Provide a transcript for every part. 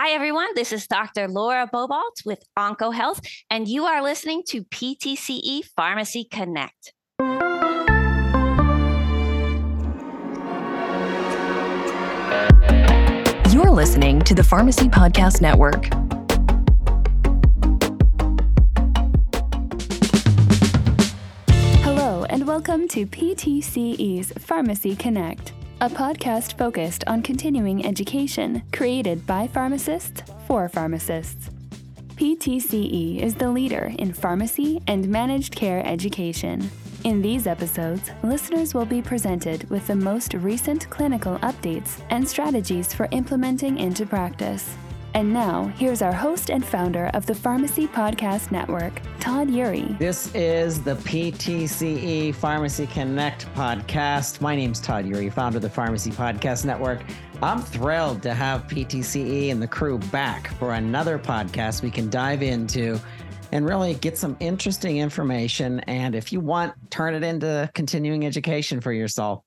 Hi, everyone. This is Dr. Laura Bobolts with OncoHealth, and you are listening to PTCE Pharmacy Connect. You're listening to the Pharmacy Podcast Network. Hello, and welcome to PTCE's Pharmacy Connect, a podcast focused on continuing education created by pharmacists for pharmacists. PTCE is the leader in pharmacy and managed care education. In these episodes, listeners will be presented with the most recent clinical updates and strategies for implementing into practice. And now, here's our host and founder of the Pharmacy Podcast Network, Todd Eury. This is the PTCE Pharmacy Connect podcast. My name's Todd Eury, founder of the Pharmacy Podcast Network. I'm thrilled to have PTCE and the crew back for another podcast we can dive into and really get some interesting information. And if you want, turn it into continuing education for yourself.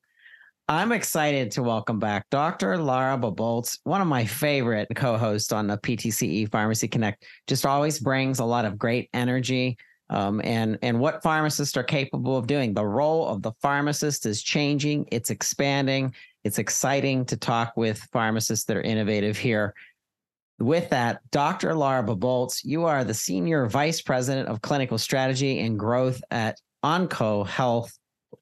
I'm excited to welcome back Dr. Lara Bobolts, one of my favorite co-hosts on the PTCE Pharmacy Connect. Just always brings a lot of great energy um, and and what pharmacists are capable of doing. The role of the pharmacist is changing. It's expanding. It's exciting to talk with pharmacists that are innovative here. With that, Dr. Lara Bobolts, you are the Senior Vice President of Clinical Strategy and Growth at OncoHealth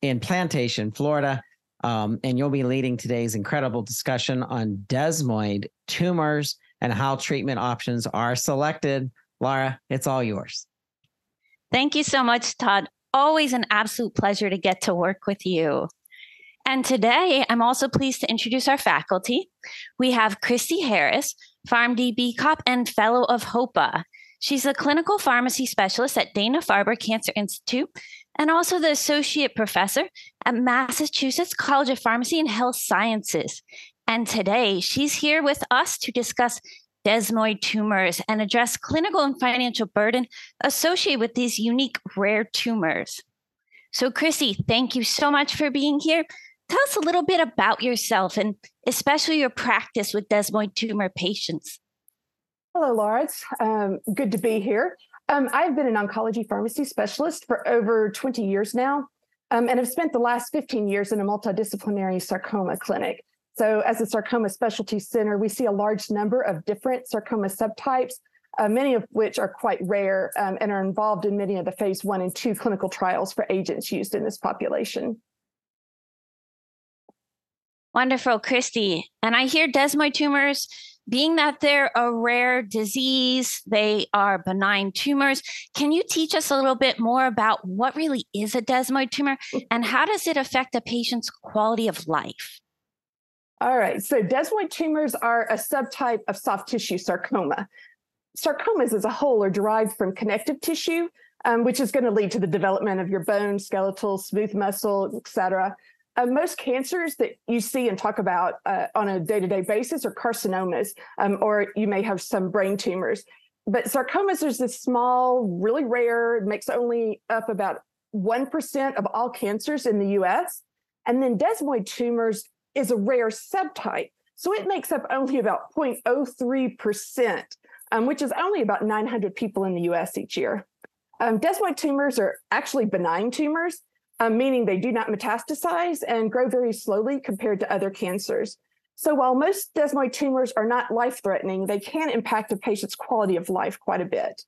in Plantation, Florida. Um, and you'll be leading today's incredible discussion on desmoid tumors and how treatment options are selected. Lara, it's all yours. Thank you so much, Todd. Always an absolute pleasure to get to work with you. And today, I'm also pleased to introduce our faculty. We have Christy Harris, PharmD BCOP and Fellow of HOPA. She's a clinical pharmacy specialist at Dana Farber Cancer Institute and also the associate professor at Massachusetts College of Pharmacy and Health Sciences. And today she's here with us to discuss desmoid tumors and address clinical and financial burden associated with these unique rare tumors. So, Chrissy, thank you so much for being here. Tell us a little bit about yourself and especially your practice with desmoid tumor patients. Hello, Lawrence. Um, good to be here. Um, I've been an oncology pharmacy specialist for over 20 years now, um, and have spent the last 15 years in a multidisciplinary sarcoma clinic. So, as a sarcoma specialty center, we see a large number of different sarcoma subtypes, uh, many of which are quite rare um, and are involved in many of the phase one and two clinical trials for agents used in this population. Wonderful, Christy. And I hear desmoid tumors being that they're a rare disease, they are benign tumors. Can you teach us a little bit more about what really is a desmoid tumor and how does it affect a patient's quality of life? All right, so desmoid tumors are a subtype of soft tissue sarcoma. Sarcomas as a whole are derived from connective tissue, um, which is going to lead to the development of your bone, skeletal, smooth muscle, et cetera. Uh, most cancers that you see and talk about uh, on a day-to-day basis are carcinomas, um, or you may have some brain tumors. But sarcomas is this small, really rare, makes only up about 1% of all cancers in the US. And then desmoid tumors is a rare subtype. So it makes up only about 0.03%, um, which is only about 900 people in the US each year. Um, desmoid tumors are actually benign tumors um, meaning they do not metastasize and grow very slowly compared to other cancers. So while most desmoid tumors are not life threatening, they can impact a patient's quality of life quite a bit.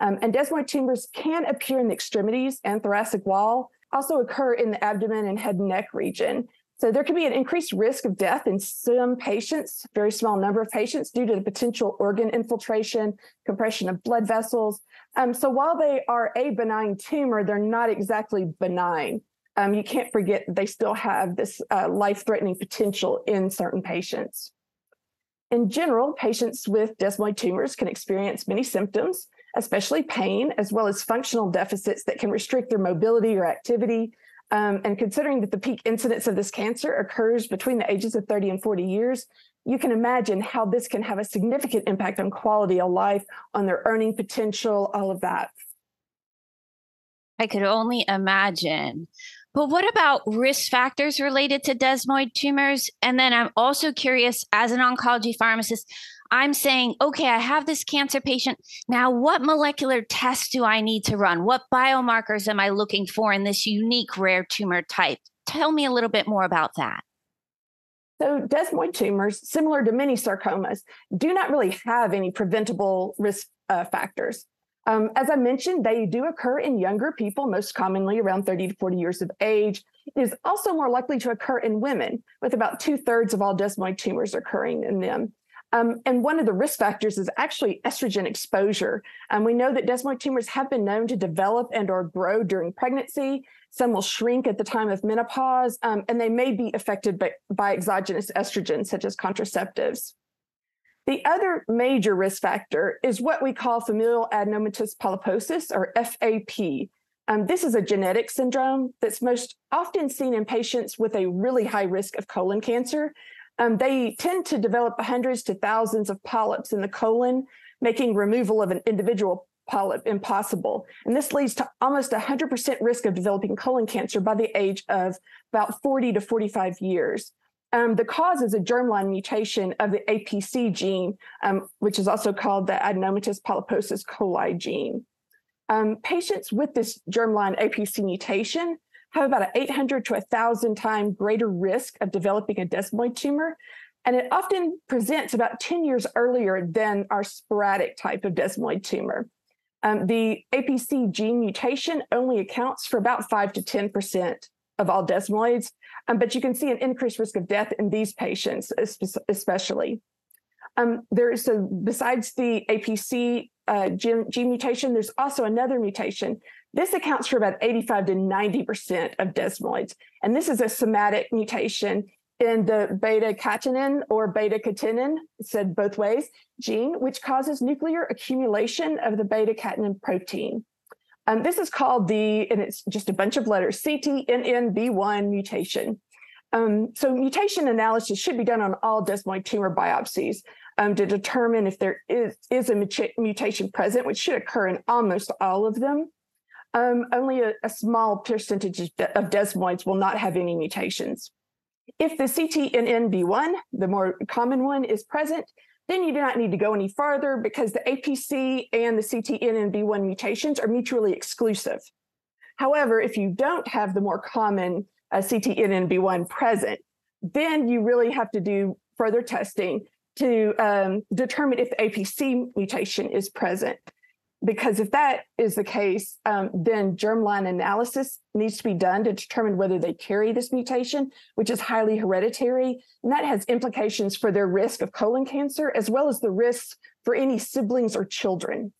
Um, and desmoid tumors can appear in the extremities and thoracic wall, also occur in the abdomen and head and neck region. So there can be an increased risk of death in some patients, very small number of patients, due to the potential organ infiltration, compression of blood vessels. Um, so while they are a benign tumor, they're not exactly benign. Um, you can't forget they still have this uh, life-threatening potential in certain patients. In general, patients with desmoid tumors can experience many symptoms, especially pain, as well as functional deficits that can restrict their mobility or activity, um, and considering that the peak incidence of this cancer occurs between the ages of 30 and 40 years, you can imagine how this can have a significant impact on quality of life, on their earning potential, all of that. I could only imagine. But what about risk factors related to desmoid tumors? And then I'm also curious, as an oncology pharmacist, I'm saying, okay, I have this cancer patient. Now, what molecular tests do I need to run? What biomarkers am I looking for in this unique rare tumor type? Tell me a little bit more about that. So, desmoid tumors, similar to many sarcomas, do not really have any preventable risk uh, factors. Um, as I mentioned, they do occur in younger people, most commonly around 30 to 40 years of age. It is also more likely to occur in women, with about two thirds of all desmoid tumors occurring in them. Um, and one of the risk factors is actually estrogen exposure. And we know that desmoid tumors have been known to develop and or grow during pregnancy. Some will shrink at the time of menopause, um, and they may be affected by, by exogenous estrogens, such as contraceptives. The other major risk factor is what we call familial adenomatous polyposis, or FAP. Um, this is a genetic syndrome that's most often seen in patients with a really high risk of colon cancer. Um, they tend to develop hundreds to thousands of polyps in the colon, making removal of an individual polyp impossible. And this leads to almost 100% risk of developing colon cancer by the age of about 40 to 45 years. Um, the cause is a germline mutation of the APC gene, um, which is also called the adenomatous polyposis coli gene. Um, patients with this germline APC mutation have about an 800 to 1,000 times greater risk of developing a desmoid tumor. And it often presents about 10 years earlier than our sporadic type of desmoid tumor. Um, the APC gene mutation only accounts for about 5 to 10% of all desmoids, um, but you can see an increased risk of death in these patients, especially. Um, there is a, besides the APC uh, gene, mutation, there's also another mutation. This accounts for about 85 to 90% of desmoids. And this is a somatic mutation in the beta catenin or beta catenin, said both ways, gene, which causes nuclear accumulation of the beta catenin protein. Um, this is called the, and it's just a bunch of letters, CTNNB1 mutation. Um, so mutation analysis should be done on all desmoid tumor biopsies um, to determine if there is, is a mutation present, which should occur in almost all of them. Um, only a, a, small percentage of desmoids will not have any mutations. If the CTNNB1, the more common one, is present, then you do not need to go any farther because the APC and the CTNNB1 mutations are mutually exclusive. However, if you don't have the more common uh, CTNNB1 present, then you really have to do further testing to um, determine if the APC mutation is present because if that is the case, um, then germline analysis needs to be done to determine whether they carry this mutation, which is highly hereditary. And that has implications for their risk of colon cancer, as well as the risk for any siblings or children.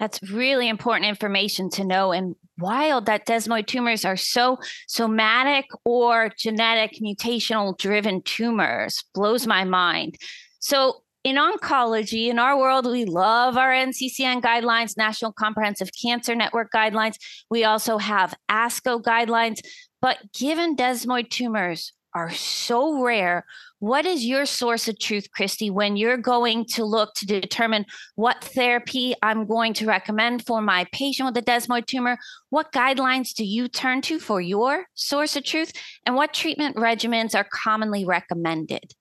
That's really important information to know. And wild that desmoid tumors are so somatic or genetic mutational driven tumors blows my mind. So, in oncology, in our world, we love our NCCN guidelines, National Comprehensive Cancer Network guidelines. We also have ASCO guidelines. But given desmoid tumors are so rare, what is your source of truth, Christy, when you're going to look to determine what therapy I'm going to recommend for my patient with a desmoid tumor? What guidelines do you turn to for your source of truth? And what treatment regimens are commonly recommended?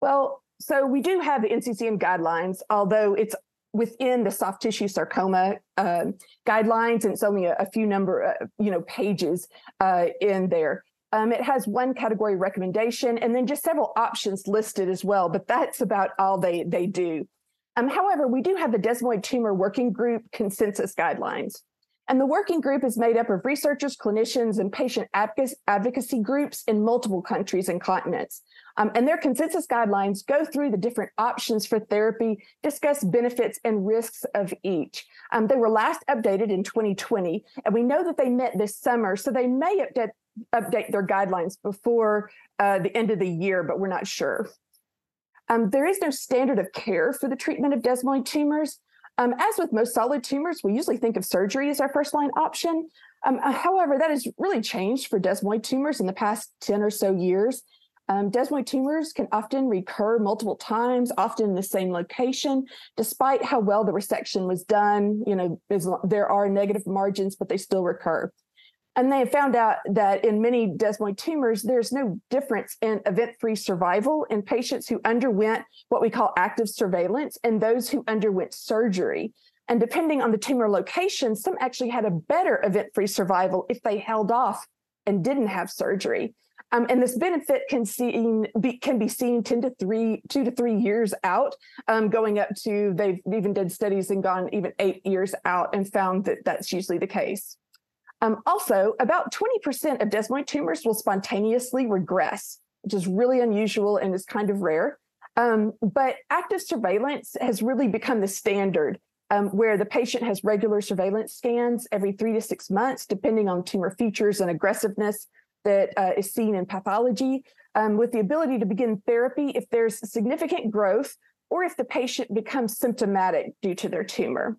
Well, so we do have the NCCN guidelines, although it's within the soft tissue sarcoma uh, guidelines, and it's only a, a few number, uh, you know, pages uh, in there. Um, it has one category recommendation and then just several options listed as well, but that's about all they they do. Um, however, we do have the desmoid tumor working group consensus guidelines. And the working group is made up of researchers, clinicians, and patient advocacy groups in multiple countries and continents. Um, and their consensus guidelines go through the different options for therapy, discuss benefits and risks of each. Um, they were last updated in 2020, and we know that they met this summer, so they may update, update their guidelines before uh, the end of the year, but we're not sure. Um, there is no standard of care for the treatment of desmoid tumors. Um, as with most solid tumors, we usually think of surgery as our first line option. Um, uh, however, that has really changed for desmoid tumors in the past 10 or so years. Um, desmoid tumors can often recur multiple times, often in the same location, despite how well the resection was done. You know, there are negative margins, but they still recur. And they found out that in many desmoid tumors, there's no difference in event free survival in patients who underwent what we call active surveillance and those who underwent surgery. And depending on the tumor location, some actually had a better event free survival if they held off and didn't have surgery. Um, and this benefit can, seen, be, can be seen 10 to 3, 2 to 3 years out, um, going up to, they've even did studies and gone even eight years out and found that that's usually the case. Um, also, about 20% of desmoid tumors will spontaneously regress, which is really unusual and is kind of rare. Um, but active surveillance has really become the standard um, where the patient has regular surveillance scans every three to six months, depending on tumor features and aggressiveness that uh, is seen in pathology, um, with the ability to begin therapy if there's significant growth or if the patient becomes symptomatic due to their tumor.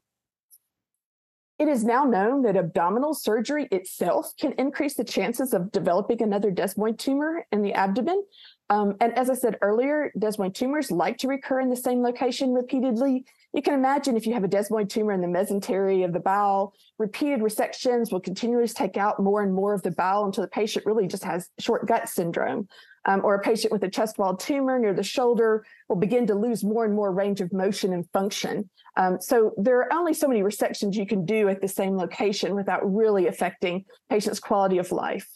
It is now known that abdominal surgery itself can increase the chances of developing another desmoid tumor in the abdomen. Um, and as I said earlier, desmoid tumors like to recur in the same location repeatedly. You can imagine if you have a desmoid tumor in the mesentery of the bowel, repeated resections will continually take out more and more of the bowel until the patient really just has short gut syndrome. Um, or a patient with a chest wall tumor near the shoulder will begin to lose more and more range of motion and function. Um, so there are only so many resections you can do at the same location without really affecting patients' quality of life.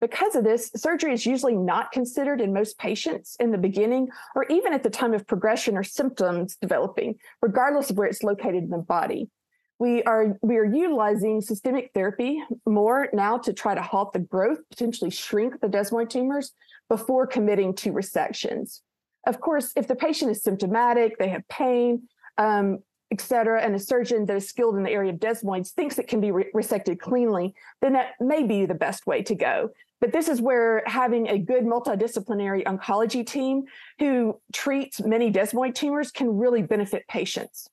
Because of this, surgery is usually not considered in most patients in the beginning or even at the time of progression or symptoms developing, regardless of where it's located in the body. We are we are utilizing systemic therapy more now to try to halt the growth, potentially shrink the desmoid tumors before committing to resections. Of course, if the patient is symptomatic, they have pain, um, et cetera, and a surgeon that is skilled in the area of desmoids thinks it can be re- resected cleanly, then that may be the best way to go. But this is where having a good multidisciplinary oncology team who treats many desmoid tumors can really benefit patients.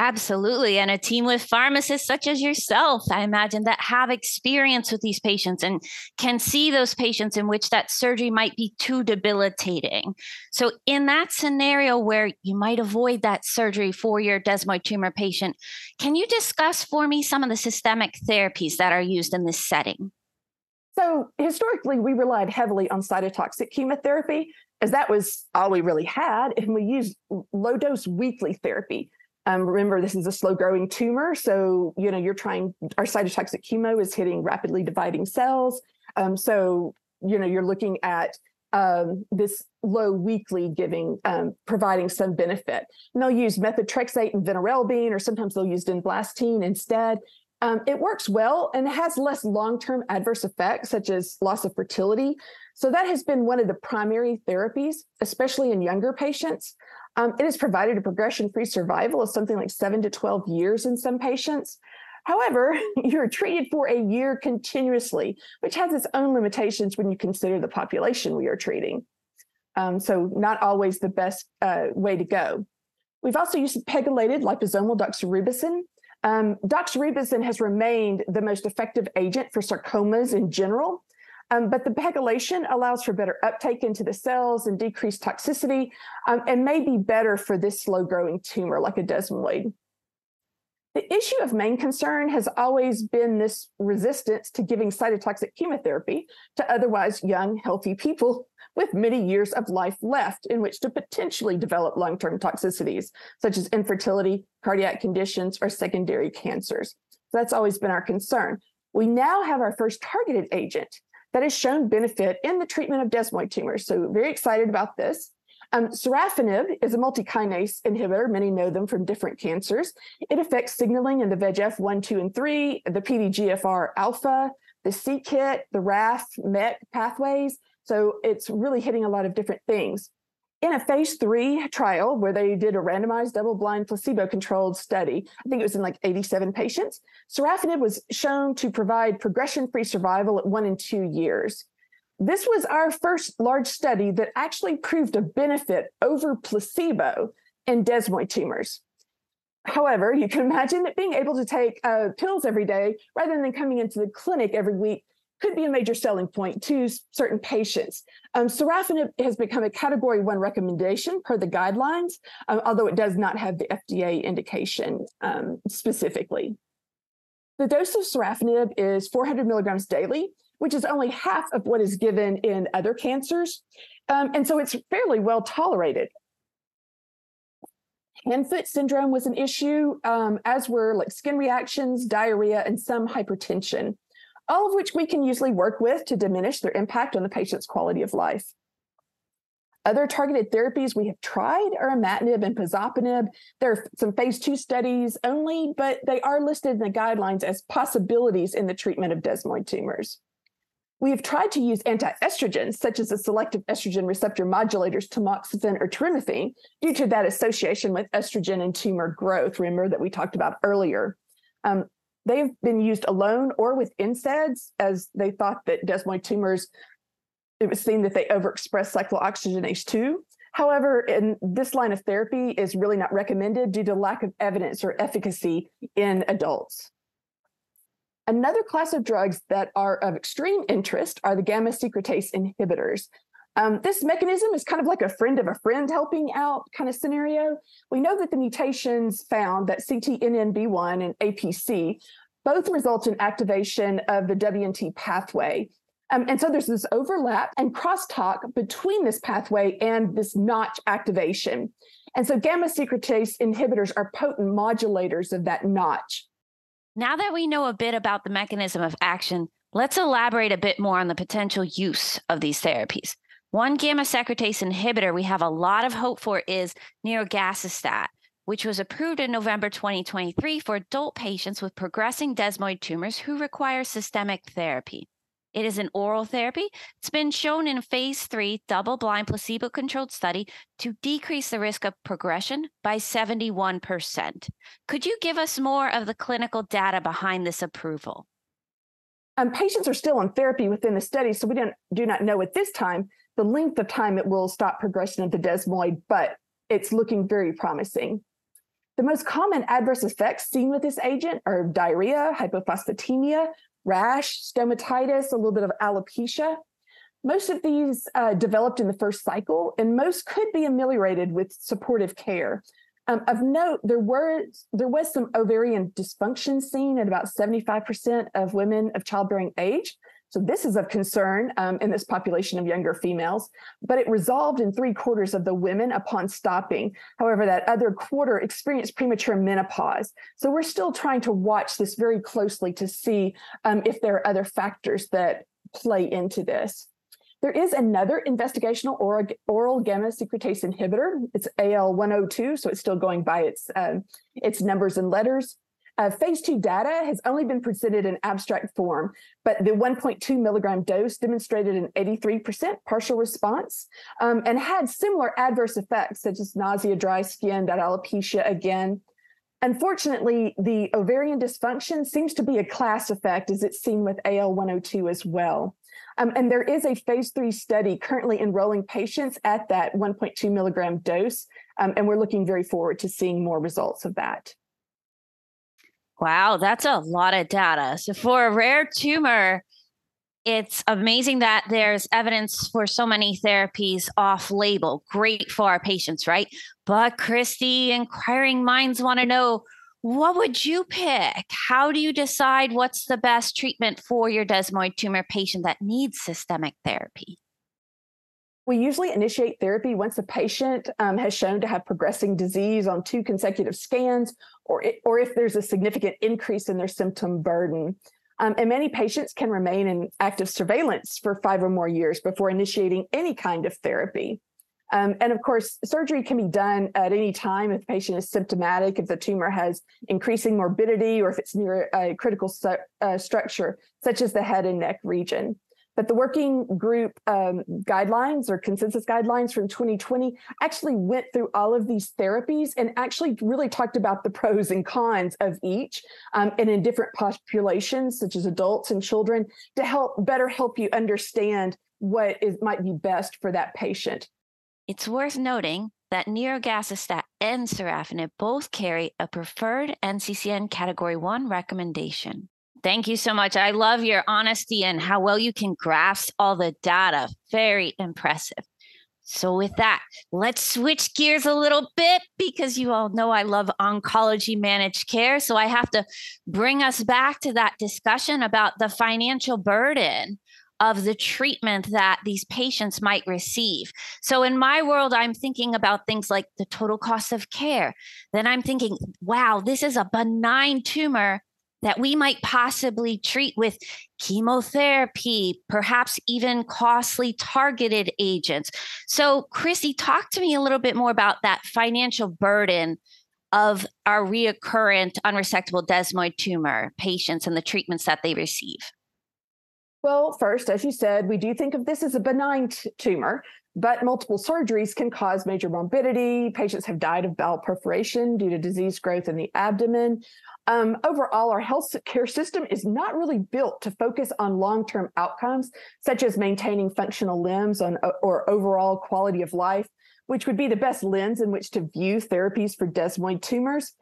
Absolutely. And a team with pharmacists such as yourself, I imagine, that have experience with these patients and can see those patients in which that surgery might be too debilitating. So, in that scenario where you might avoid that surgery for your desmoid tumor patient, can you discuss for me some of the systemic therapies that are used in this setting? So, historically, we relied heavily on cytotoxic chemotherapy, as that was all we really had. And we used low dose weekly therapy um, remember, this is a slow growing tumor. So, you know, you're trying, our cytotoxic chemo is hitting rapidly dividing cells. Um, so, you know, you're looking at um, this low weekly giving, um, providing some benefit. And they'll use methotrexate and vinorelbine, or sometimes they'll use vinblastine instead. Um, it works well and has less long-term adverse effects, such as loss of fertility. So that has been one of the primary therapies, especially in younger patients. Um, it has provided a progression free survival of something like seven to 12 years in some patients. However, you're treated for a year continuously, which has its own limitations when you consider the population we are treating. Um, so, not always the best uh, way to go. We've also used pegylated liposomal doxorubicin. Um, doxorubicin has remained the most effective agent for sarcomas in general. Um, but the pegylation allows for better uptake into the cells and decreased toxicity um, and may be better for this slow growing tumor like a desmoid. The issue of main concern has always been this resistance to giving cytotoxic chemotherapy to otherwise young, healthy people with many years of life left in which to potentially develop long term toxicities, such as infertility, cardiac conditions, or secondary cancers. That's always been our concern. We now have our first targeted agent that has shown benefit in the treatment of desmoid tumors. So, very excited about this. Um, sorafenib is a multikinase inhibitor. Many know them from different cancers. It affects signaling in the VEGF 1, 2, and 3, the PDGFR alpha, the c-KIT, the RAF, MET pathways. So it's really hitting a lot of different things in a phase three trial where they did a randomized double blind placebo controlled study, I think it was in like 87 patients, sorafenib was shown to provide progression free survival at one and two years. This was our first large study that actually proved a benefit over placebo in desmoid tumors. However, you can imagine that being able to take uh, pills every day rather than coming into the clinic every week could be a major selling point to certain patients. Um, sorafenib has become a category one recommendation per the guidelines, um, although it does not have the FDA indication um, specifically. The dose of sorafenib is 400 milligrams daily, which is only half of what is given in other cancers. Um, and so it's fairly well tolerated. Hand-foot syndrome was an issue, um, as were like skin reactions, diarrhea, and some hypertension, all of which we can usually work with to diminish their impact on the patient's quality of life. Other targeted therapies we have tried are imatinib and pazopanib. There are some phase two studies only, but they are listed in the guidelines as possibilities in the treatment of desmoid tumors. We have tried to use anti-estrogens, such as the selective estrogen receptor modulators tamoxifen or toremifene, due to that association with estrogen and tumor growth. Remember that we talked about earlier. Um, they've been used alone or with NSAIDs, as they thought that desmoid tumors, it was seen that they overexpress cyclooxygenase 2. However, in this line of therapy is really not recommended due to lack of evidence or efficacy in adults. Another class of drugs that are of extreme interest are the gamma secretase inhibitors. Um, this mechanism is kind of like a friend of a friend helping out kind of scenario. We know that the mutations found that CTNNB1 and APC both result in activation of the WNT pathway. Um, and so there's this overlap and crosstalk between this pathway and this notch activation. And so gamma secretase inhibitors are potent modulators of that notch. Now that we know a bit about the mechanism of action, let's elaborate a bit more on the potential use of these therapies. One gamma secretase inhibitor we have a lot of hope for is nirogacestat, which was approved in November 2023 for adult patients with progressing desmoid tumors who require systemic therapy. It is an oral therapy. It's been shown in a phase three double blind placebo controlled study to decrease the risk of progression by 71%. Could you give us more of the clinical data behind this approval? Um, patients are still on therapy within the study, so we don't, do not know at this time the length of time it will stop progression of the desmoid, but it's looking very promising. The most common adverse effects seen with this agent are diarrhea, hypophosphatemia, rash, stomatitis, a little bit of alopecia. Most of these uh, developed in the first cycle, and most could be ameliorated with supportive care. Um, of note, there were there was some ovarian dysfunction seen in about 75% of women of childbearing age. So this is of concern um, in this population of younger females, but it resolved in three quarters of the women upon stopping. However, that other quarter experienced premature menopause. So we're still trying to watch this very closely to see um, if there are other factors that play into this. There is another investigational oral, oral gamma secretase inhibitor. It's AL102, so it's still going by its uh, its numbers and letters. Uh, phase two data has only been presented in abstract form, but the 1.2 milligram dose demonstrated an 83% partial response um, and had similar adverse effects such as nausea, dry skin, that alopecia again. Unfortunately, the ovarian dysfunction seems to be a class effect as it's seen with AL102 as well. Um, and there is a phase three study currently enrolling patients at that 1.2 milligram dose. Um, and we're looking very forward to seeing more results of that. Wow, that's a lot of data. So for a rare tumor, it's amazing that there's evidence for so many therapies off label. Great for our patients, right? But Christy, inquiring minds want to know what would you pick? How do you decide what's the best treatment for your desmoid tumor patient that needs systemic therapy? We usually initiate therapy once a patient um, has shown to have progressing disease on two consecutive scans, or, it, or if there's a significant increase in their symptom burden. Um, and many patients can remain in active surveillance for five or more years before initiating any kind of therapy. Um, and of course, surgery can be done at any time if the patient is symptomatic, if the tumor has increasing morbidity, or if it's near a critical su- uh, structure, such as the head and neck region. But the working group um, guidelines or consensus guidelines from 2020 actually went through all of these therapies and actually really talked about the pros and cons of each um, and in different populations, such as adults and children, to help better help you understand what is, might be best for that patient. It's worth noting that nirogacestat and sorafenib both carry a preferred NCCN Category 1 recommendation. Thank you so much. I love your honesty and how well you can grasp all the data. Very impressive. So, with that, let's switch gears a little bit because you all know I love oncology managed care. So, I have to bring us back to that discussion about the financial burden of the treatment that these patients might receive. So, in my world, I'm thinking about things like the total cost of care. Then I'm thinking, wow, this is a benign tumor that we might possibly treat with chemotherapy, perhaps even costly targeted agents. So, Chrissy, talk to me a little bit more about that financial burden of our reoccurrent unresectable desmoid tumor patients and the treatments that they receive. Well, first, as you said, we do think of this as a benign t- tumor, but multiple surgeries can cause major morbidity. Patients have died of bowel perforation due to disease growth in the abdomen. Um, overall, our health care system is not really built to focus on long term outcomes, such as maintaining functional limbs on, or overall quality of life, which would be the best lens in which to view therapies for desmoid tumors.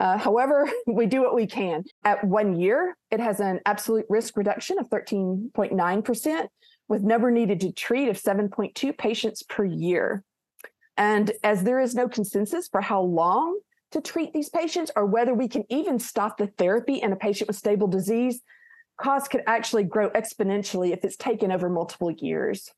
Uh, however, we do what we can. At one year, it has an absolute risk reduction of 13.9%, with number needed to treat of 7.2 patients per year. And as there is no consensus for how long to treat these patients or whether we can even stop the therapy in a patient with stable disease, costs could actually grow exponentially if it's taken over multiple years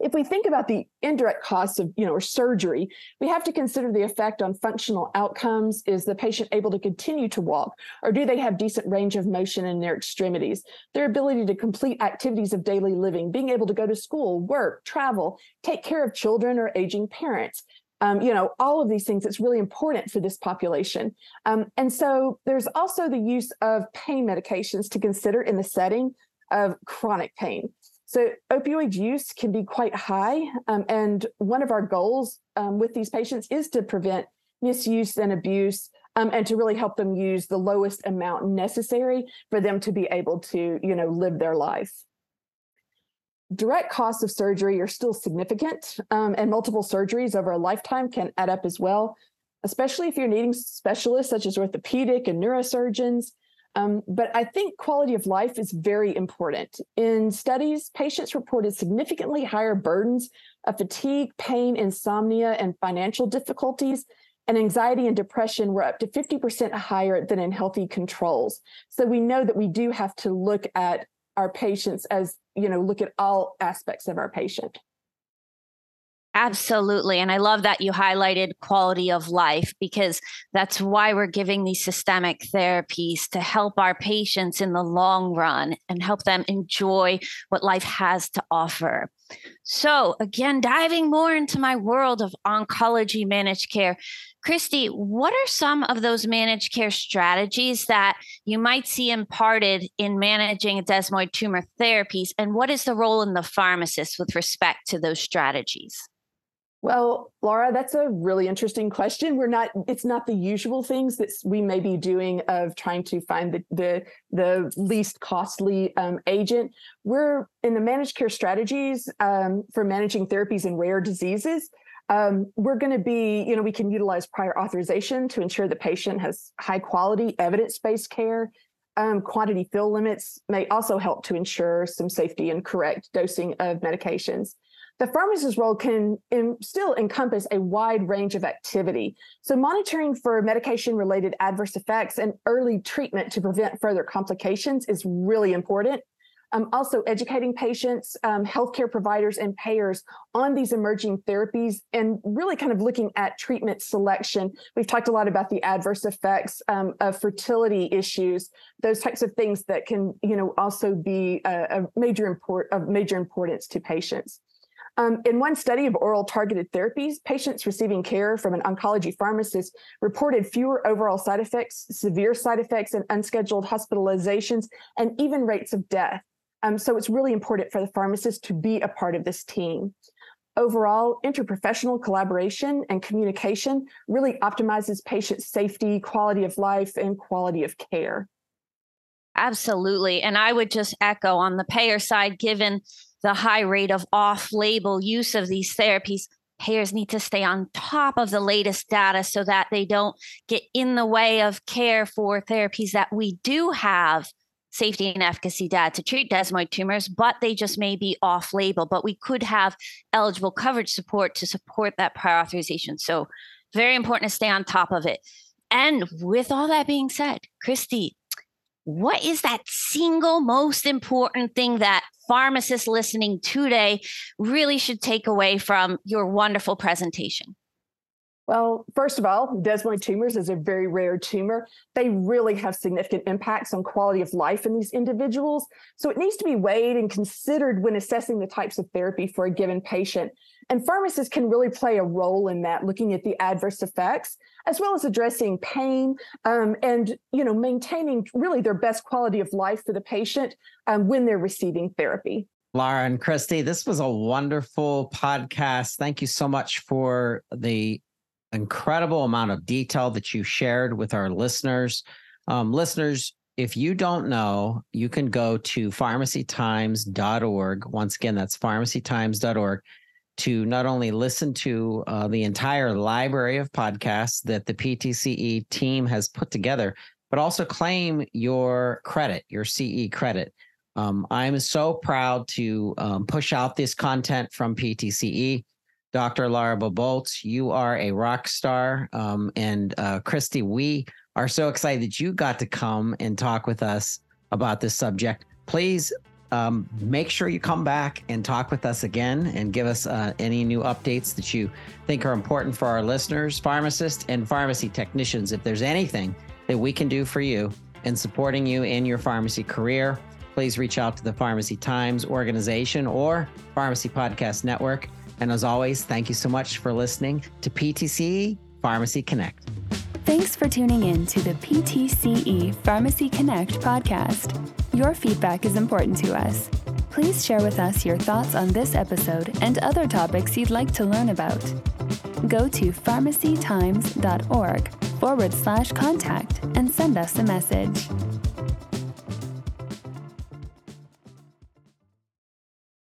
if we think about the indirect costs of you know or surgery we have to consider the effect on functional outcomes. Is the patient able to continue to walk or do they have decent range of motion in their extremities? Their ability to complete activities of daily living being able to go to school work travel take care of children or aging parents. Um, you know all of these things it's really important for this population. Um, and so there's also the use of pain medications to consider in the setting of chronic pain so opioid use can be quite high. Um, and one of our goals um, with these patients is to prevent misuse and abuse um, and to really help them use the lowest amount necessary for them to be able to, you know, live their life. Direct costs of surgery are still significant, um, and multiple surgeries over a lifetime can add up as well, especially if you're needing specialists such as orthopedic and neurosurgeons um, but I think quality of life is very important. In studies, patients reported significantly higher burdens of fatigue, pain, insomnia, and financial difficulties. And anxiety and depression were up to 50% higher than in healthy controls. So we know that we do have to look at our patients as, you know, look at all aspects of our patient. Absolutely. And I love that you highlighted quality of life because that's why we're giving these systemic therapies to help our patients in the long run and help them enjoy what life has to offer. So, again, diving more into my world of oncology managed care, Christy, what are some of those managed care strategies that you might see imparted in managing desmoid tumor therapies? And what is the role in the pharmacist with respect to those strategies? Well, Laura, that's a really interesting question. We're not, it's not the usual things that we may be doing of trying to find the the, the least costly um, agent. We're in the managed care strategies um, for managing therapies in rare diseases. Um, we're going to be, you know, we can utilize prior authorization to ensure the patient has high quality evidence based care. Um, quantity fill limits may also help to ensure some safety and correct dosing of medications. The pharmacist's role can in, still encompass a wide range of activity. So, monitoring for medication related adverse effects and early treatment to prevent further complications is really important. Um, also, educating patients, um, healthcare providers, and payers on these emerging therapies and really kind of looking at treatment selection. We've talked a lot about the adverse effects um, of fertility issues, those types of things that can, you know, also be a, a major import of major importance to patients. Um, in one study of oral targeted therapies, patients receiving care from an oncology pharmacist reported fewer overall side effects, severe side effects, and unscheduled hospitalizations, and even rates of death. Um, so it's really important for the pharmacist to be a part of this team. Overall, interprofessional collaboration and communication really optimizes patient safety, quality of life, and quality of care. Absolutely. And I would just echo on the payer side, given the high rate of off label use of these therapies, payers need to stay on top of the latest data so that they don't get in the way of care for therapies that we do have safety and efficacy data to treat desmoid tumors, but they just may be off label. But we could have eligible coverage support to support that prior authorization. So, very important to stay on top of it. And with all that being said, Christy, what is that single most important thing that pharmacists listening today really should take away from your wonderful presentation? Well, first of all, desmoid tumors is a very rare tumor. They really have significant impacts on quality of life in these individuals. So it needs to be weighed and considered when assessing the types of therapy for a given patient. And pharmacists can really play a role in that, looking at the adverse effects, as well as addressing pain um, and you know maintaining really their best quality of life for the patient um, when they're receiving therapy. Laura and Christy, this was a wonderful podcast. Thank you so much for the incredible amount of detail that you shared with our listeners. Um, listeners, if you don't know, you can go to pharmacytimes.org. Once again, that's pharmacytimes.org to not only listen to uh, the entire library of podcasts that the PTCE team has put together, but also claim your credit, your CE credit. Um, I'm so proud to um, push out this content from PTCE. Dr. Laura Bobolts, you are a rock star. Um, and uh, Christy, we are so excited that you got to come and talk with us about this subject. Please um, make sure you come back and talk with us again and give us uh, any new updates that you think are important for our listeners, pharmacists, and pharmacy technicians. If there's anything that we can do for you in supporting you in your pharmacy career, please reach out to the Pharmacy Times organization or Pharmacy Podcast Network. And as always, thank you so much for listening to PTCE Pharmacy Connect. Thanks for tuning in to the PTCE Pharmacy Connect podcast. Your feedback is important to us. Please share with us your thoughts on this episode and other topics you'd like to learn about. Go to pharmacytimes.org forward slash contact and send us a message.